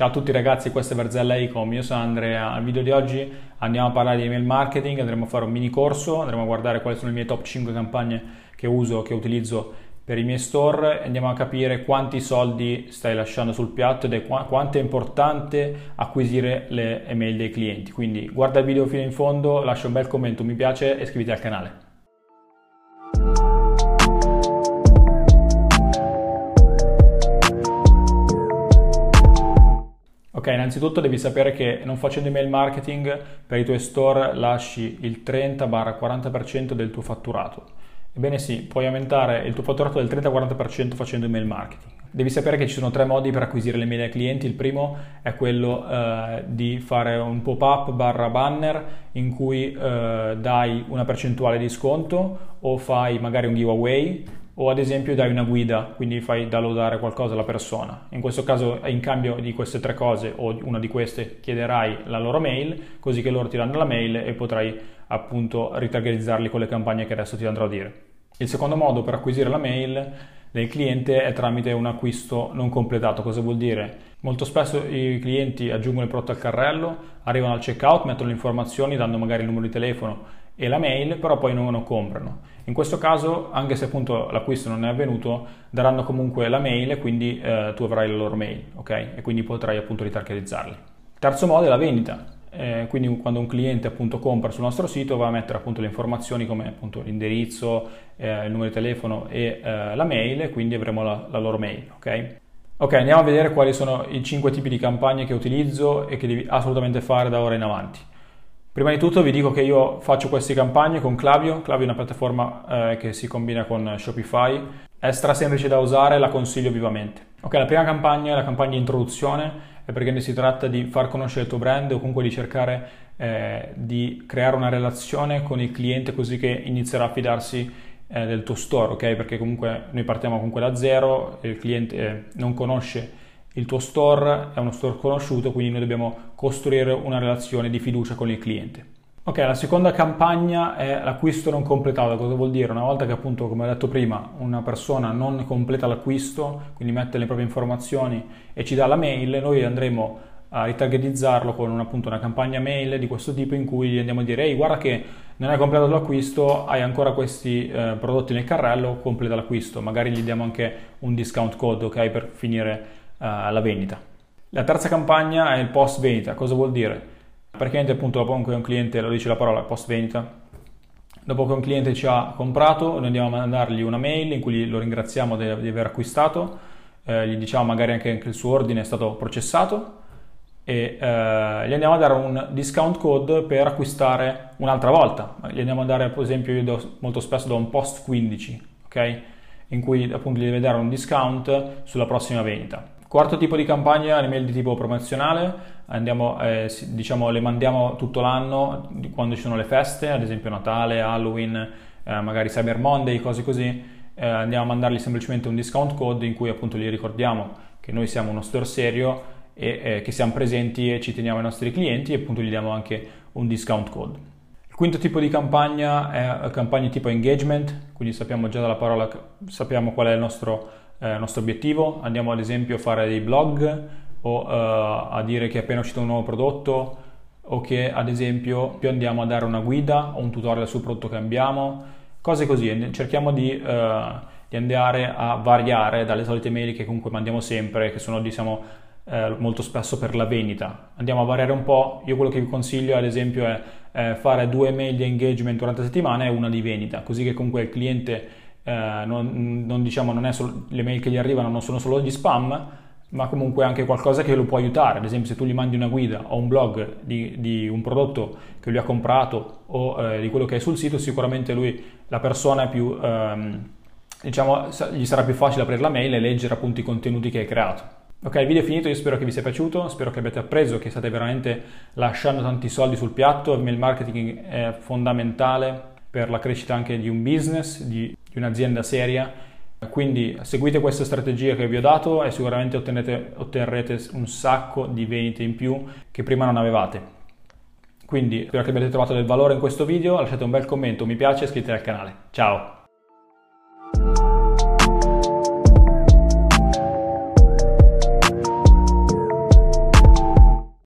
Ciao a tutti ragazzi, questo è Verzella Ecom, io sono Andrea. Nel video di oggi andiamo a parlare di email marketing, andremo a fare un mini corso, andremo a guardare quali sono le mie top 5 campagne che uso, che utilizzo per i miei store, andiamo a capire quanti soldi stai lasciando sul piatto ed è qu- quanto è importante acquisire le email dei clienti. Quindi guarda il video fino in fondo, lascia un bel commento, mi piace e iscriviti al canale. Ok, innanzitutto devi sapere che non facendo email marketing per i tuoi store lasci il 30-40% del tuo fatturato. Ebbene sì, puoi aumentare il tuo fatturato del 30-40% facendo email marketing. Devi sapere che ci sono tre modi per acquisire le mail ai clienti. Il primo è quello eh, di fare un pop-up barra banner in cui eh, dai una percentuale di sconto o fai magari un giveaway o ad esempio dai una guida, quindi fai downloadare qualcosa alla persona. In questo caso in cambio di queste tre cose o una di queste chiederai la loro mail, così che loro ti danno la mail e potrai appunto ritargetizzarli con le campagne che adesso ti andrò a dire. Il secondo modo per acquisire la mail del cliente è tramite un acquisto non completato. Cosa vuol dire? Molto spesso i clienti aggiungono il prodotto al carrello, arrivano al checkout, mettono le informazioni dando magari il numero di telefono e la mail, però poi non lo comprano. In questo caso, anche se appunto l'acquisto non è avvenuto, daranno comunque la mail e quindi eh, tu avrai la loro mail, ok? E quindi potrai appunto ritargetizzarli. Terzo modo è la vendita. Eh, quindi quando un cliente appunto compra sul nostro sito va a mettere appunto le informazioni come appunto l'indirizzo, eh, il numero di telefono e eh, la mail e quindi avremo la, la loro mail, ok? Ok, andiamo a vedere quali sono i 5 tipi di campagne che utilizzo e che devi assolutamente fare da ora in avanti. Prima di tutto vi dico che io faccio queste campagne con Clavio, Clavio è una piattaforma eh, che si combina con Shopify, è stra semplice da usare, la consiglio vivamente. Ok, la prima campagna è la campagna introduzione, è perché si tratta di far conoscere il tuo brand o comunque di cercare eh, di creare una relazione con il cliente così che inizierà a fidarsi eh, del tuo store, ok? Perché comunque noi partiamo comunque da zero, il cliente eh, non conosce il tuo store è uno store conosciuto, quindi noi dobbiamo costruire una relazione di fiducia con il cliente. Ok, la seconda campagna è l'acquisto non completato. Cosa vuol dire? Una volta che appunto, come ho detto prima, una persona non completa l'acquisto, quindi mette le proprie informazioni e ci dà la mail, noi andremo a ritargetizzarlo con una, appunto, una campagna mail di questo tipo in cui gli andiamo a dire ehi guarda che non hai completato l'acquisto, hai ancora questi eh, prodotti nel carrello, completa l'acquisto, magari gli diamo anche un discount code ok per finire la vendita. La terza campagna è il post vendita. Cosa vuol dire? Praticamente appunto dopo che un cliente, lo dice la parola post vendita, dopo che un cliente ci ha comprato noi andiamo a mandargli una mail in cui lo ringraziamo di, di aver acquistato, eh, gli diciamo magari anche che il suo ordine è stato processato e eh, gli andiamo a dare un discount code per acquistare un'altra volta. Gli andiamo a dare, per esempio, io do, molto spesso do un post 15, ok? In cui appunto gli deve dare un discount sulla prossima vendita. Quarto tipo di campagna, email di tipo promozionale, andiamo, eh, diciamo, le mandiamo tutto l'anno quando ci sono le feste, ad esempio Natale, Halloween, eh, magari Cyber Monday, cose così, eh, andiamo a mandargli semplicemente un discount code in cui appunto gli ricordiamo che noi siamo uno store serio e eh, che siamo presenti e ci teniamo ai nostri clienti e appunto gli diamo anche un discount code. Il quinto tipo di campagna è campagna tipo engagement, quindi sappiamo già dalla parola, sappiamo qual è il nostro eh, nostro obiettivo, andiamo ad esempio a fare dei blog o eh, a dire che è appena uscito un nuovo prodotto o che ad esempio più andiamo a dare una guida o un tutorial sul prodotto che abbiamo, cose così, cerchiamo di, eh, di andare a variare dalle solite mail che comunque mandiamo sempre, che sono diciamo eh, molto spesso per la vendita. Andiamo a variare un po', io quello che vi consiglio ad esempio è eh, fare due mail di engagement durante la settimana e una di vendita, così che comunque il cliente eh, non, non, diciamo, non solo, le mail che gli arrivano non sono solo di spam, ma comunque anche qualcosa che lo può aiutare. Ad esempio, se tu gli mandi una guida o un blog di, di un prodotto che lui ha comprato o eh, di quello che è sul sito, sicuramente lui, la persona è più, ehm, diciamo, gli sarà più facile aprire la mail e leggere appunto i contenuti che hai creato. Ok, il video è finito, io spero che vi sia piaciuto, spero che abbiate appreso che state veramente lasciando tanti soldi sul piatto, il mail marketing è fondamentale per la crescita anche di un business, di, di un'azienda seria. Quindi seguite queste strategie che vi ho dato e sicuramente otterrete un sacco di vendite in più che prima non avevate. Quindi spero che abbiate trovato del valore in questo video, lasciate un bel commento, un mi piace e iscrivetevi al canale. Ciao!